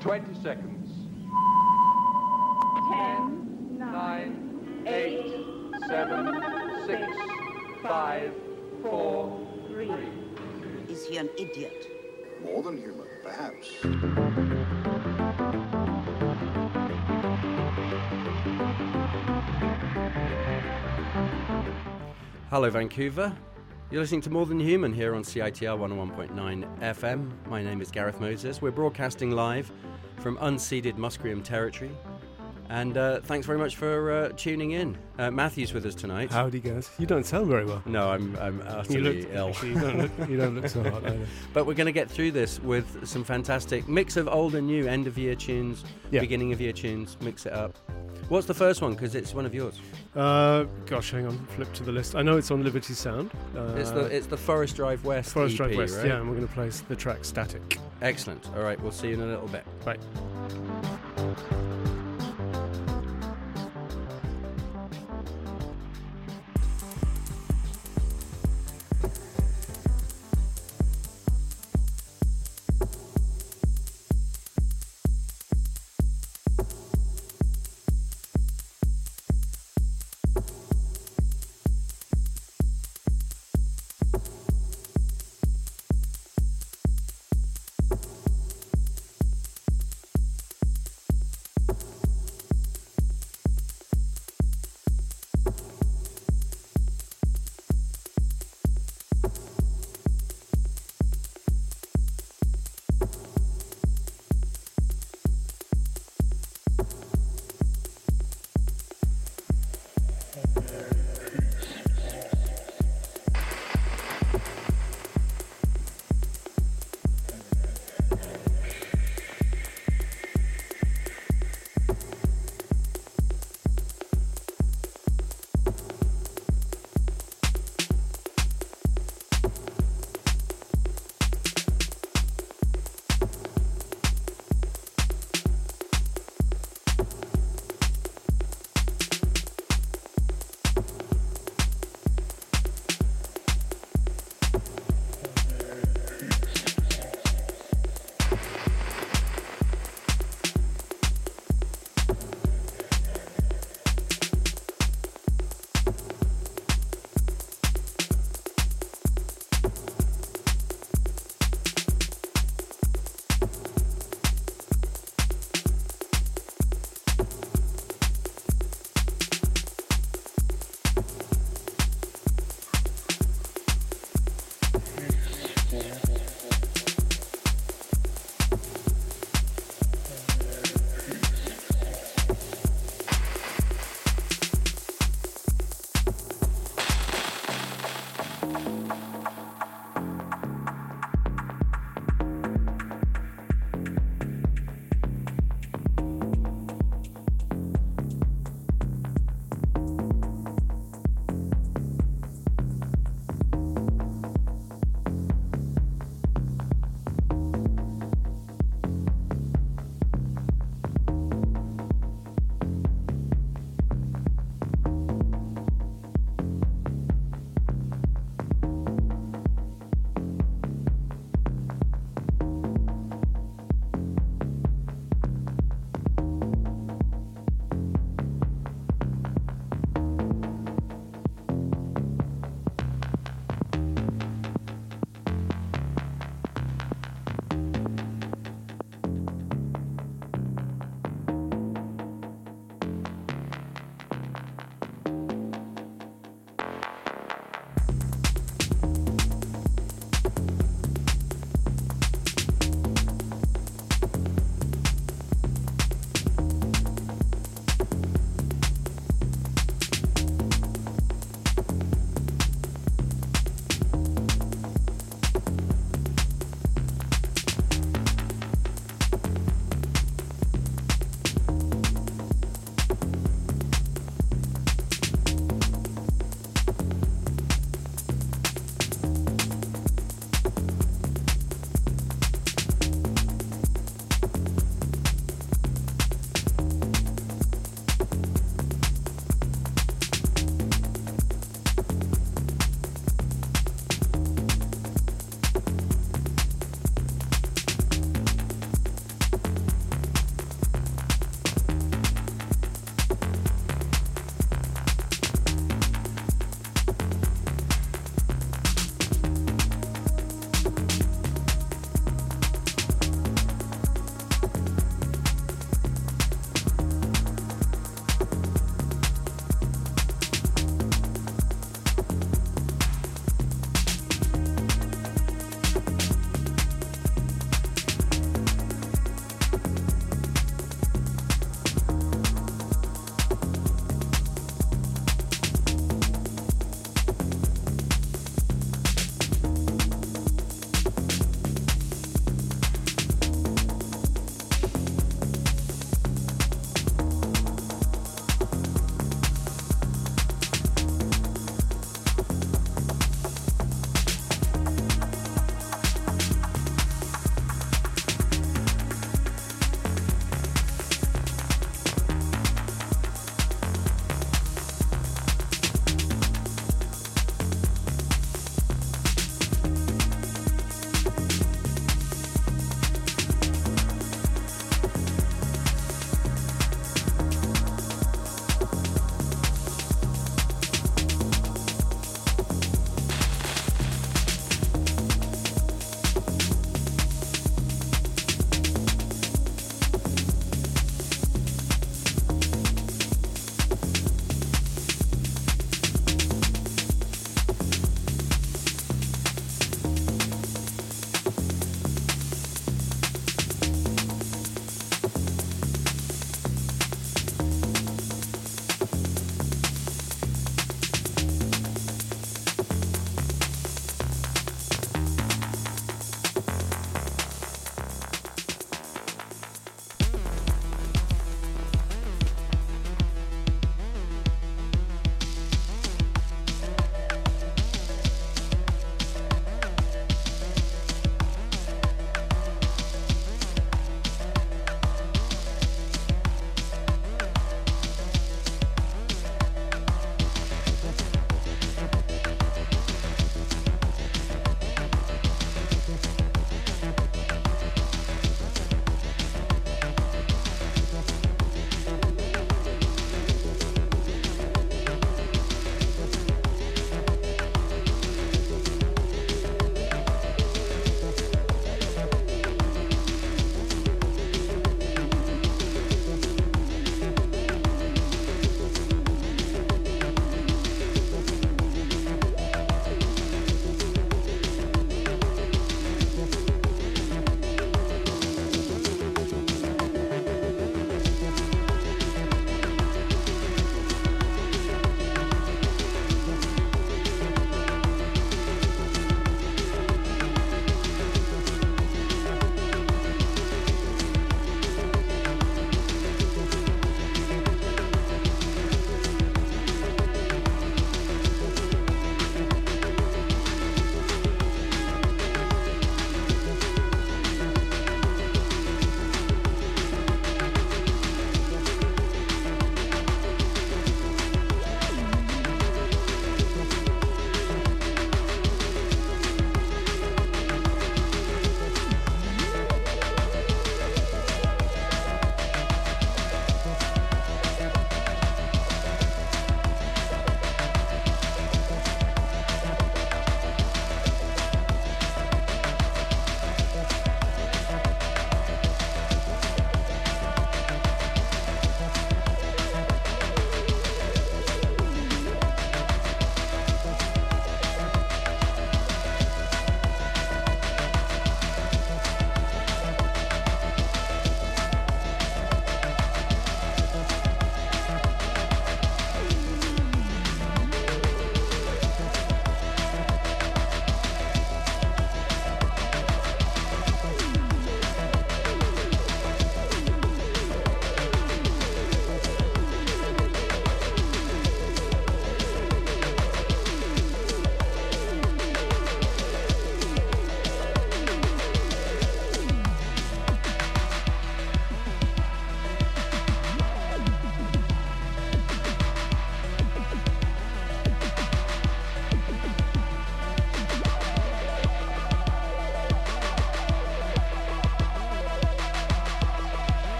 Twenty seconds. Ten, Nine, eight, seven, six, five, four, three. Is he an idiot? More than human, perhaps. Hello, Vancouver. You're listening to More Than Human here on CITR 101.9 FM. My name is Gareth Moses. We're broadcasting live from unceded Musqueam territory. And uh, thanks very much for uh, tuning in. Uh, Matthew's with us tonight. Howdy, guys. You don't sound very well. No, I'm, I'm You utterly look, ill. actually, you don't look, you don't look so hot either. But we're going to get through this with some fantastic mix of old and new, end of year tunes, Yeah. beginning of year tunes, mix it up. What's the first one? Because it's one of yours. Uh, gosh, hang on. Flip to the list. I know it's on Livity Sound. Uh, it's the it's the Forest Drive West. Forest EP, Drive West. right? Yeah, and we're going to play the track Static. Excellent. All right, we'll see you in a little bit. Bye.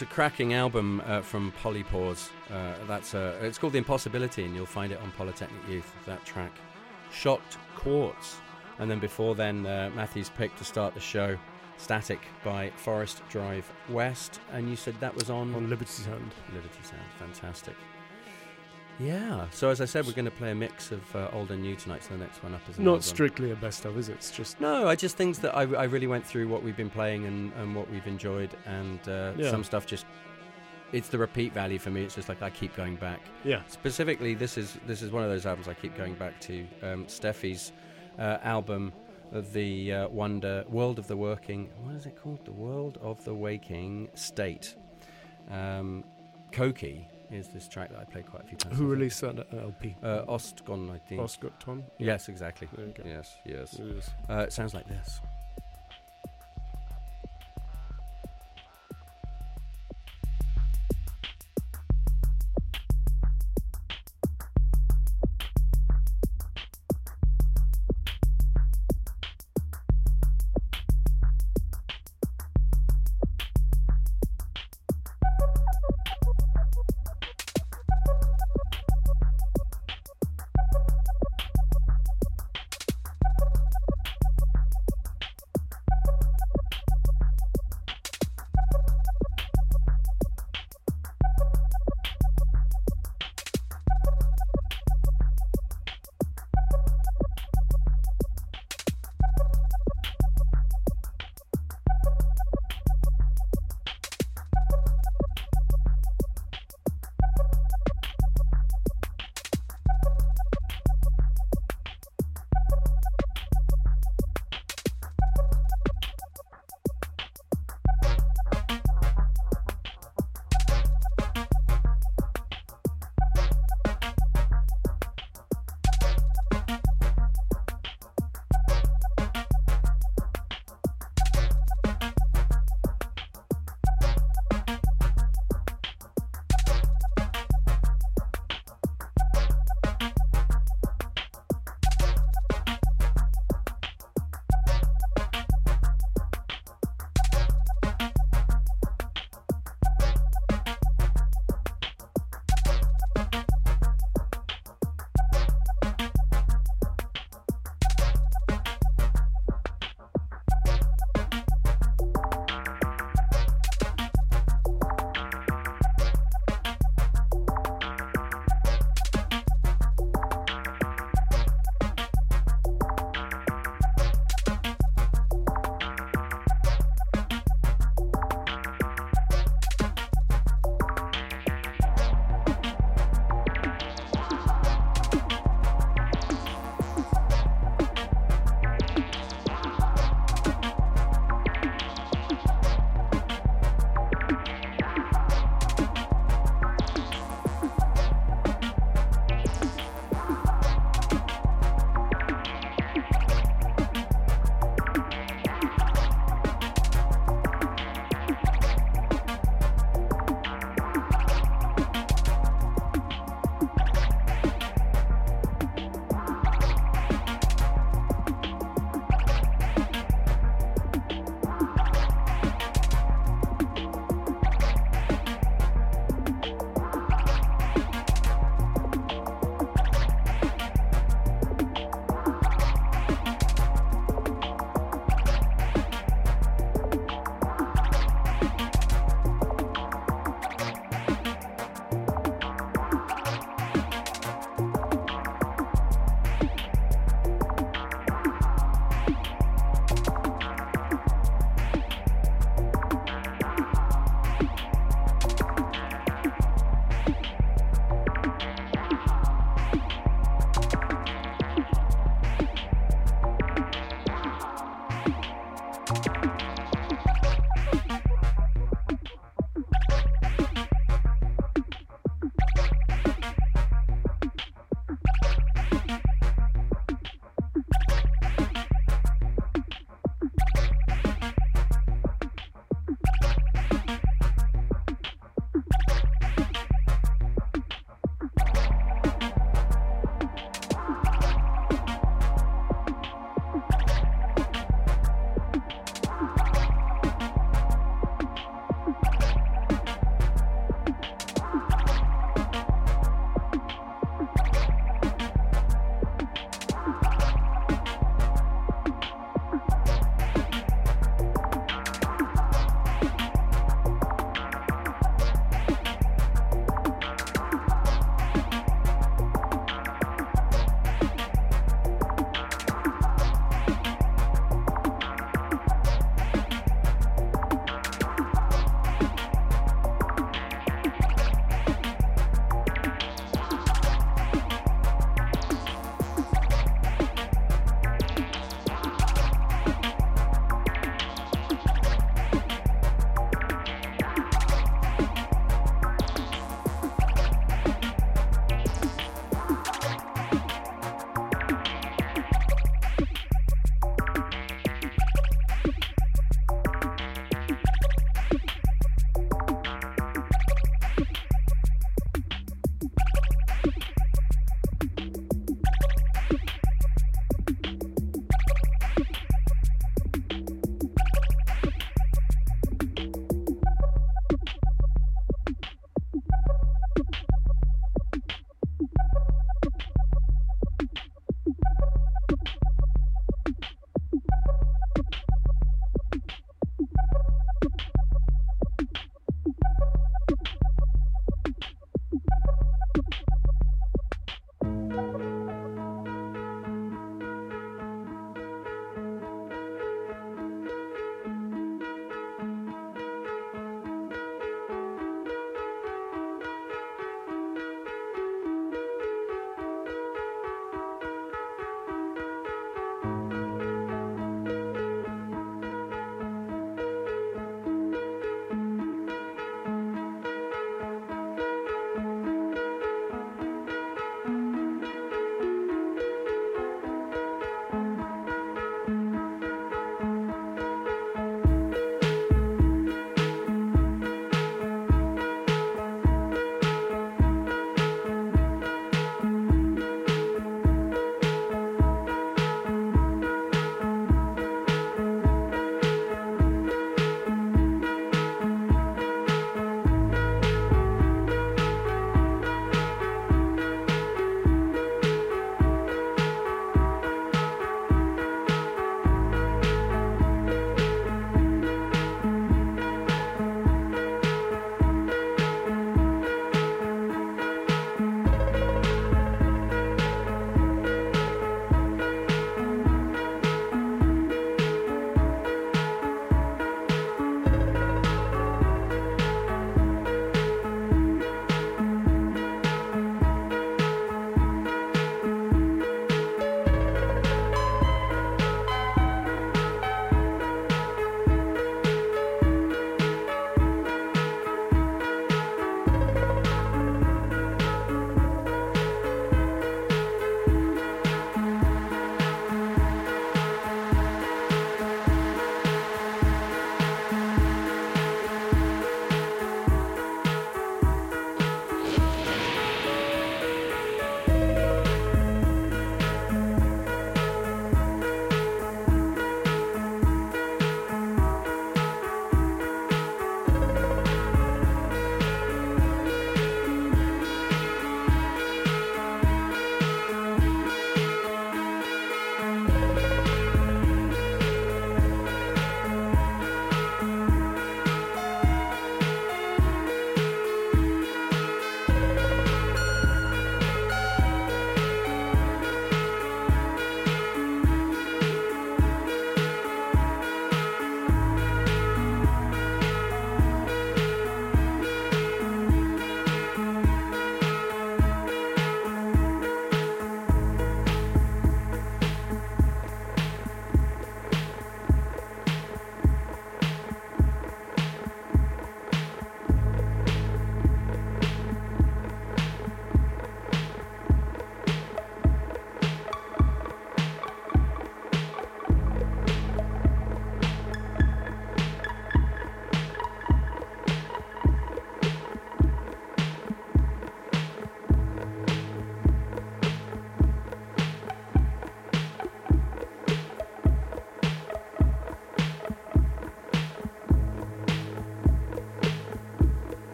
It's a cracking album uh, from Polypores. Uh, that's uh, it's called The Impossibility, and you'll find it on Polytechnic Youth. That track, Shocked Quartz, and then before then, uh, Matthew's pick to start the show, Static by Forest Drive West, and you said that was on On Livity Sound. Livity Sound. Fantastic. Yeah. So as I said, we're going to play a mix of uh, old and new tonight. So the next one up is Not strictly a best of, is it? It's just No, I just things that I, I really went through what we've been playing and, and what we've enjoyed, and uh, Yeah. some stuff just it's the repeat value for me. It's just like I keep going back. yeah. Specifically, this is this is one of those albums I keep going back to. Um, Steffi's uh, album of the uh, Wonder World of the Working. What is it called? The World of the Waking State. Um, Koki is this track that I played quite a few times. Who released that LP? Uh, Ostgut Ton, I think. Ostgut Ton. Yes, exactly. Go. Yes, yes. Uh, it sounds like this.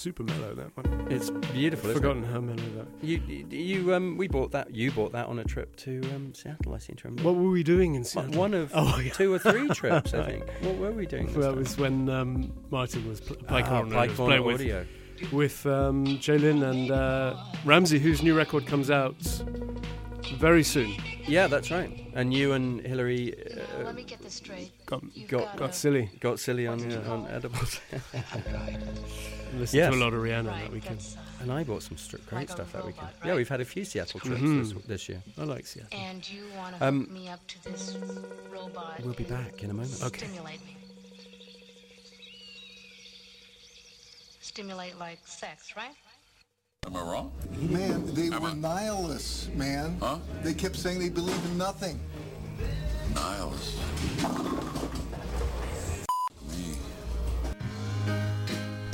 Super mellow that one. It's beautiful. Isn't Forgotten how mellow that. it? You, you, um, we bought that. You bought that on a trip to um, Seattle. I seem to remember. What were we doing in One- Seattle? One of Oh, yeah. two or three trips, I think. What were we doing? Well, that time? was when um, Martin was pl- Pike Ah, Horner Pike was playing with, Audio. with um, Jaylin and uh, Ramsey, whose new record comes out very soon. Yeah, that's right. And you and Hillary uh, let me get this straight. Got, You've got- got silly. got silly on uh, on edibles. Listened Yes. to a lot of Rihanna Right, that weekend. that's, and I bought some str- great Like a stuff that robot, weekend. right? Yeah, we've had a few Seattle trips Mhm. this, this year. I like Seattle. and you want to Um, hook me up to this robot. We'll be back in a moment. Okay. Stimulate me. Stimulate like sex, right? Am I wrong? Man, they Am were I- nihilists, man. Huh? They kept saying they believe in nothing. Niles.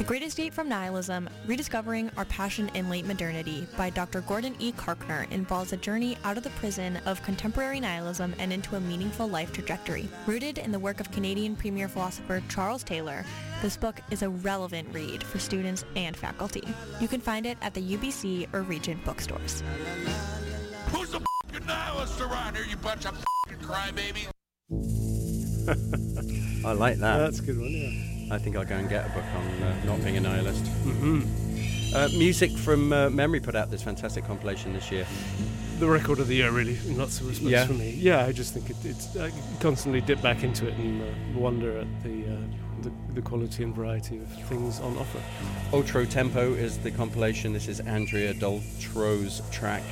Great Escape from Nihilism, Rediscovering Our Passion in Late Modernity by Dr. Gordon E. Carkner involves a journey out of the prison of contemporary nihilism and into a meaningful life trajectory. Rooted in the work of Canadian premier philosopher Charles Taylor, this book is a relevant read for students and faculty. You can find it at the UBC or Regent bookstores. Who's the fucking nihilist around here, you bunch of fucking crybabies? I like that. That's a good one, yeah. I think I'll go and get a book on uh, not being a nihilist. Mm-hmm. Uh, music from uh, Memory put out this fantastic compilation this year. The record of the year, really, in lots of respects Yeah. for me. Yeah, I just think it, it's I constantly dip back into it and uh, wonder at the, uh, the the quality and variety of things on offer. Ultra Tempo is the compilation. This is Andrea Doltro's track.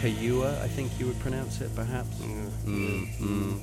Kayua, I think you would pronounce it, perhaps. Mm, mm, mm.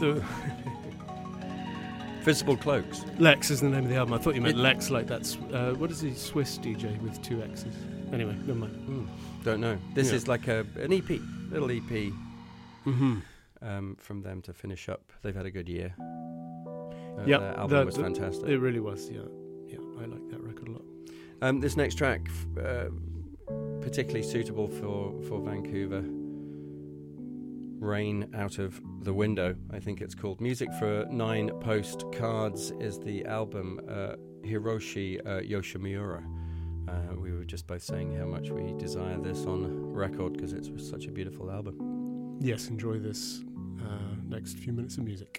The Visible Cloaks. Lex is the name of the album. I thought you meant It- Lex, like that's uh, what is he? Swiss DJ with two X's. Anyway, never mind. Hmm, don't know. This Yeah. is like a an EP, little EP Mm-hmm. um, from them to finish up. They've had a good year. Uh, Yeah, their album the- was the- fantastic. It really was. Yeah, yeah. I like that record a lot. Um, this next track, uh, particularly suitable for, for Vancouver. Rain Out of the Window, I think it's called. Music for Nine Postcards is the album. Uh, Hiroshi uh, Yoshimura. Uh, we were just both saying how much we desire this on record because it's such a beautiful album. Yes, enjoy this uh, next few minutes of music.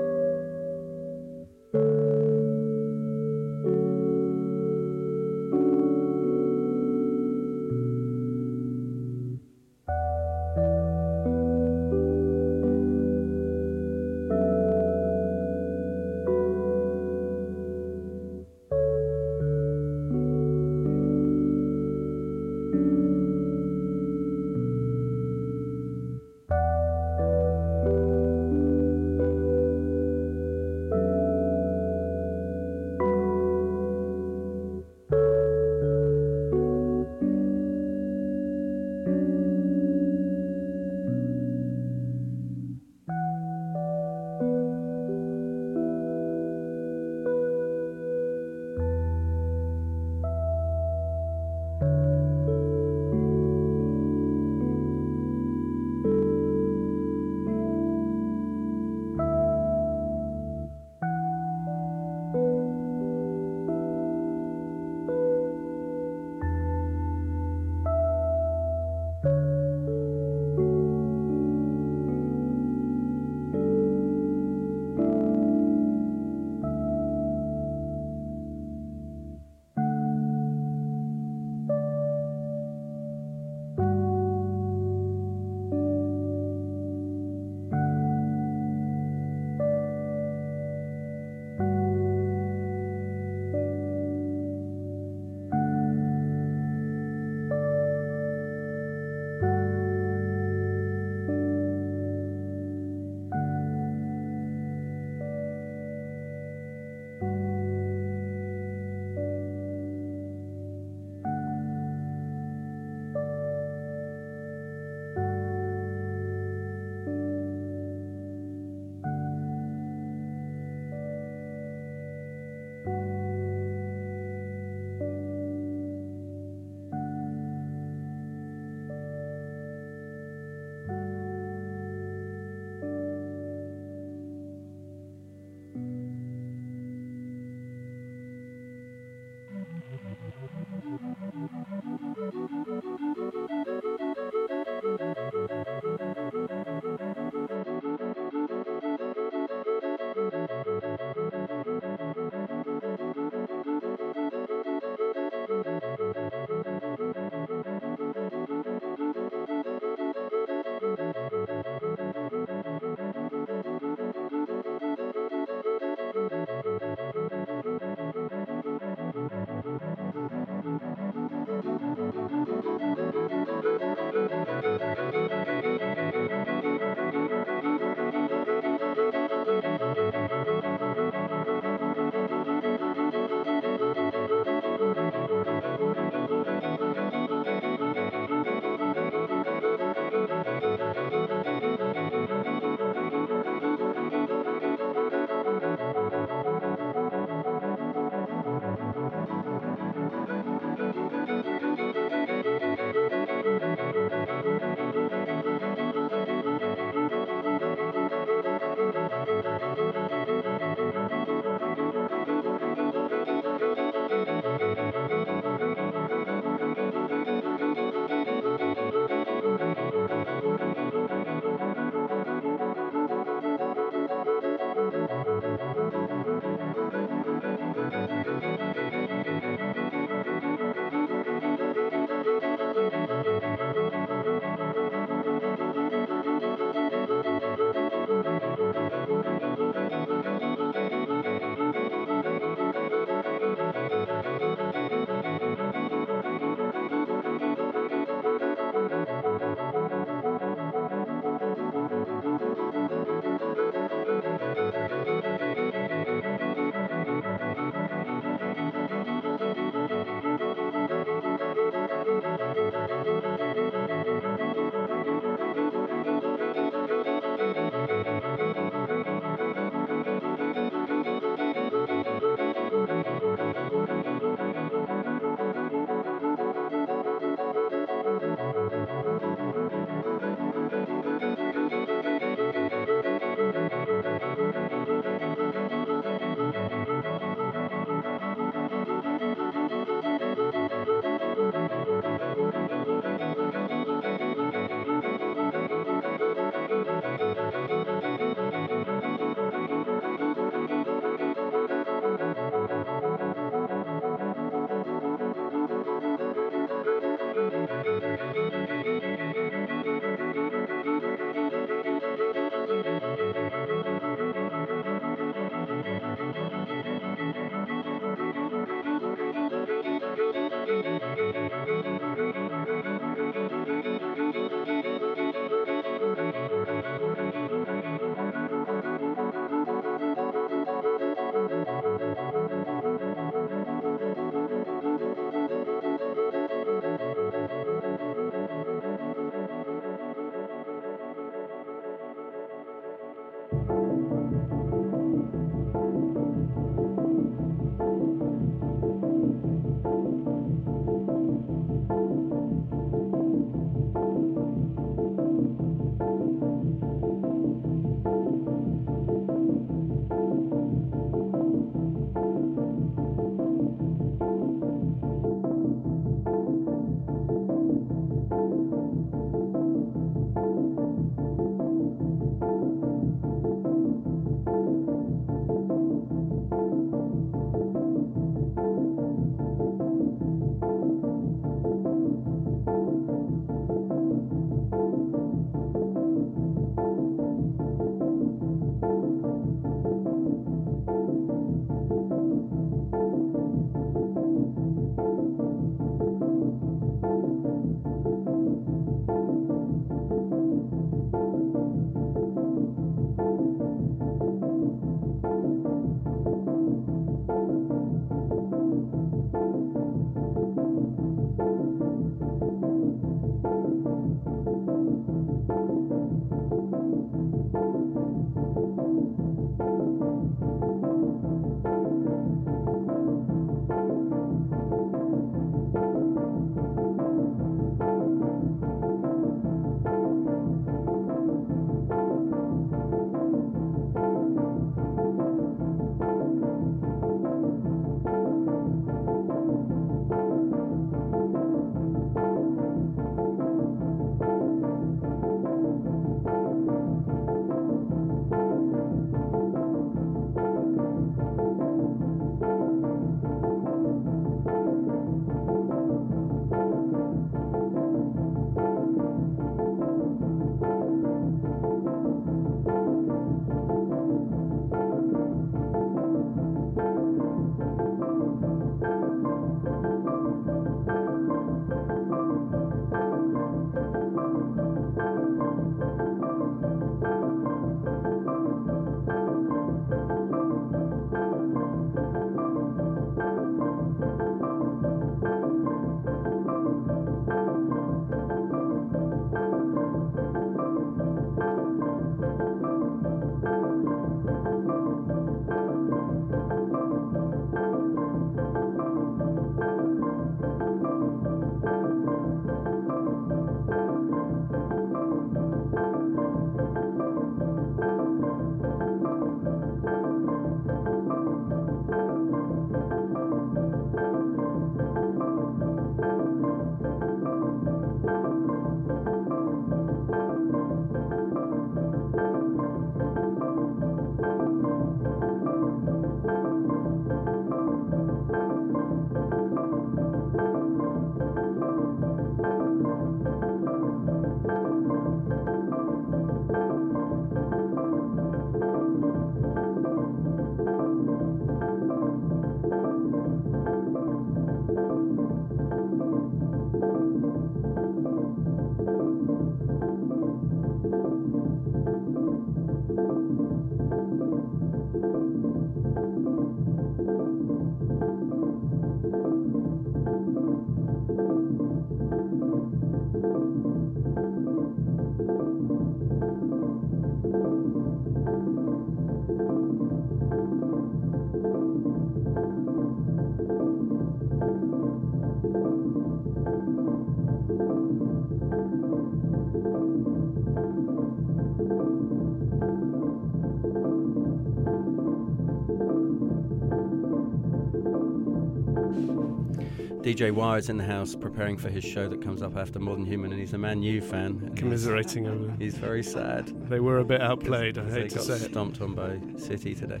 DJ Wire's in the house preparing for his show that comes up after More Than Human, and he's a Man U fan. Commiserating over. He's, he's very sad. They were a bit outplayed. I hate to say it. stomped on by City today.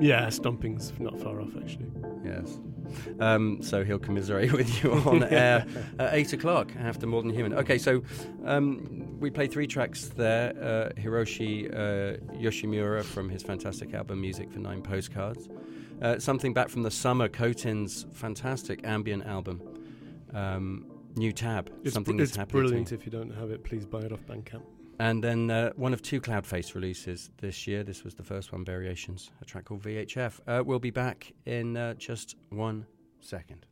Yeah, stomping's not far off actually. Yes. Um, so he'll commiserate with you on air at 8 o'clock after More Than Human. Okay, so um, we play three tracks there. Uh, Hiroshi uh, Yoshimura from his fantastic album Music for Nine Postcards. Uh, something back from the summer, Khotin's fantastic ambient album, um, New Tab. It's, something br- that's it's happening brilliant. If you don't have it, please buy it off Bandcamp. And then uh, one of two Cloudface releases this year. This was the first one, Variations, a track called VHF. Uh, we'll be back in uh, just one second.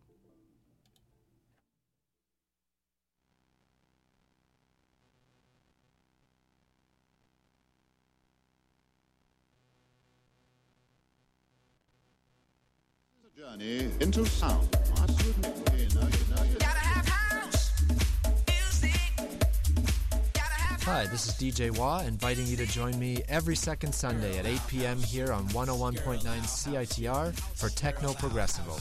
Journey into sound. Hi, this is DJ Wah, inviting you to join me every second Sunday at 8 p.m. here on 101.9 CITR for Techno Progressivo.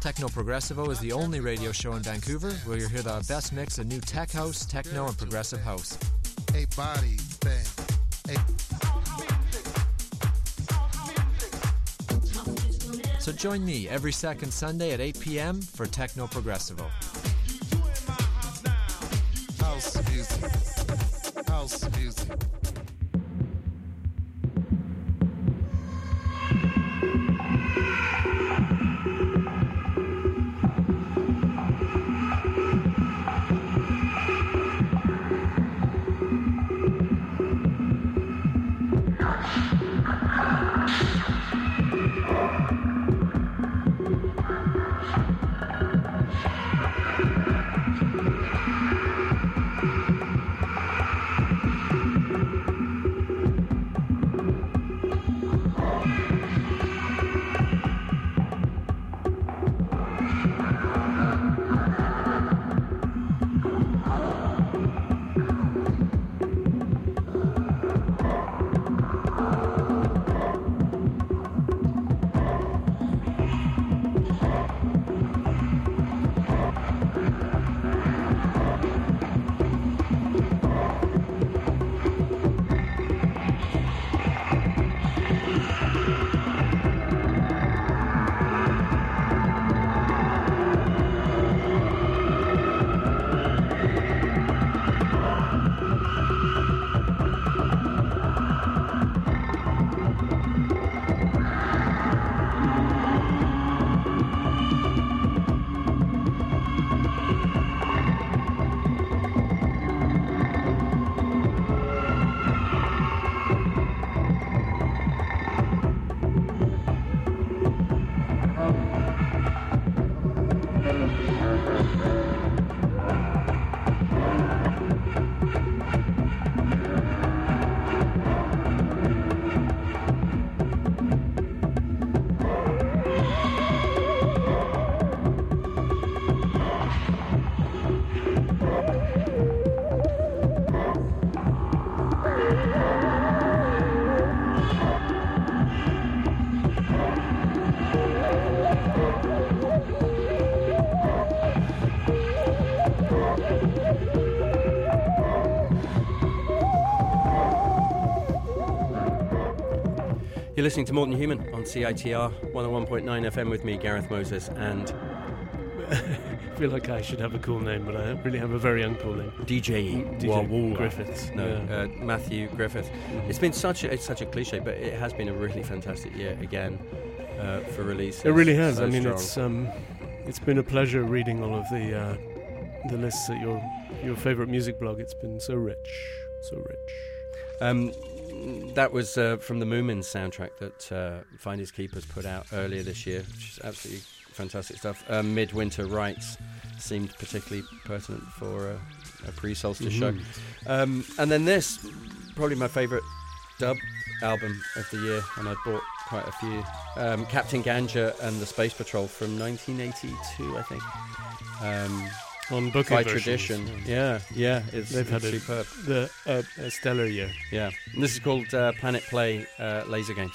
Techno Progressivo is the only radio show in Vancouver where you'll hear the best mix of new tech house, techno, and progressive house. a body thing. So join me every second Sunday at 8 p.m. for Techno Progressivo. House music. House music. You're listening to More Than Human on CITR 101.9 FM with me, Gareth Moses, and I feel like I should have a cool name, but I really have a very uncool name. DJ, DJ Wawula. Griffiths. No, yeah. uh, Matthew Griffith. It's been such a it's such a cliche, but it has been a really fantastic year again uh, for releases. It really has. So I mean, strong. it's um, it's been a pleasure reading all of the uh, the lists at your your favorite music blog. It's been so rich, so rich. Um, that was uh, from the Moomins soundtrack that uh, Finders Keepers put out earlier this year, which is absolutely fantastic stuff. Um, Midwinter Rites seemed particularly pertinent for a, a pre-solstice Mhm. show. Um, and then this, probably my favourite dub album of the year, and I bought quite a few. Um, Captain Ganja and the Space Patrol from 1982, I think. Um, On book by versions, tradition, yeah, yeah, it's, They've had it's a, superb. the uh, a stellar year. Yeah, and this is called uh, Planet Play uh, Laser Games.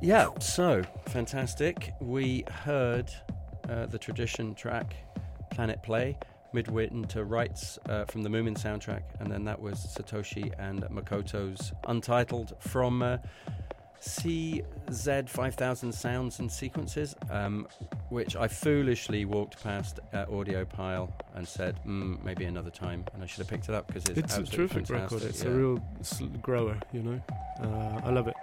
Yeah, so fantastic. We heard uh, the tradition track, Planet Play, Midwinter Rites uh, from the Moomin soundtrack, and then that was Satoshi and Makoto's Untitled from uh, CZ 5000 Sounds and Sequences, um, which I foolishly walked past at Audiopile and said, mm, maybe another time, and I should have picked it up because it's, It's a terrific fantastic. record. It's yeah. a real sl- grower, you know. Uh, I love it.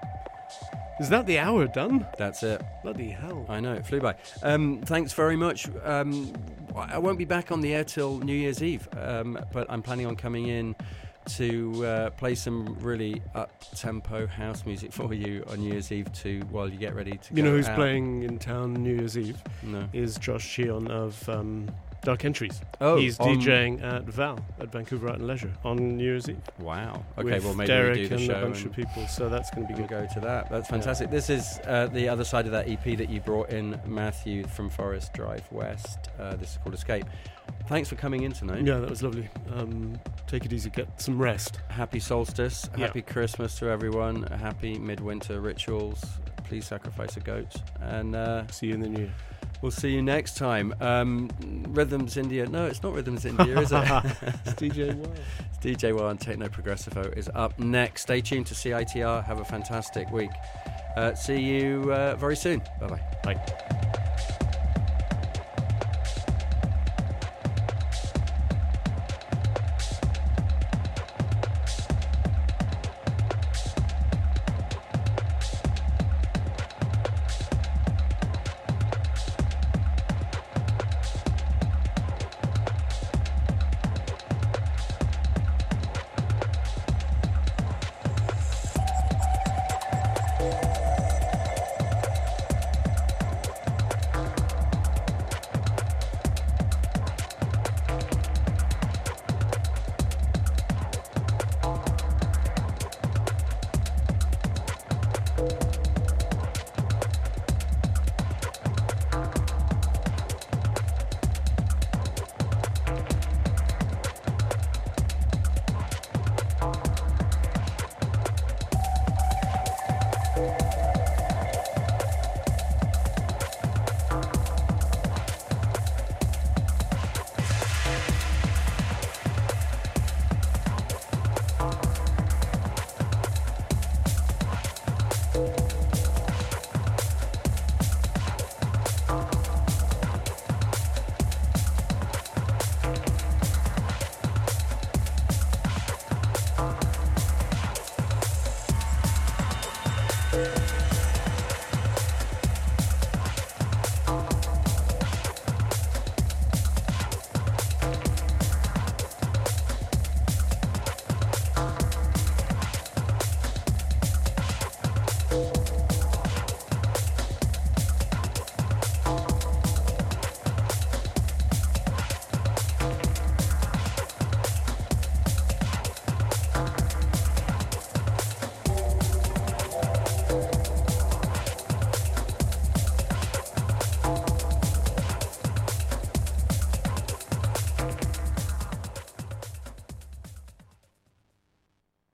Is that the hour done? That's it. Bloody hell. I know, it flew by. Um, thanks very much. Um, I won't be back on the air till New Year's Eve, um, but I'm planning on coming in to uh, play some really up-tempo house music for you on New Year's Eve too, while you get ready to You know who's out. playing in town New Year's Eve? No. Is Josh Cheon of um, Dark Entries. Oh, he's on- DJing at Val at Vancouver Art and Leisure on New Year's Eve. Wow. Okay, well maybe Derek we do the and show a bunch and of people, so that's going to be we'll good. go to that. That's fantastic. This is uh, the other side of that EP that you brought in, Matthew from Forest Drive West. Uh, this is called Escape. Thanks for coming in tonight. Yeah, that was lovely. Um, take it easy, get some rest. Happy solstice, Yeah. happy Christmas to everyone, happy midwinter rituals. Please sacrifice a goat. And uh, see you in the new year. We'll see you next time. Um, Rhythms India. No, it's not Rhythms India, is it? It's DJ Wild. It's DJ Wild and Techno Progressivo is up next. Stay tuned to CITR. Have a fantastic week. Uh, see you uh, very soon. Bye-bye. Bye.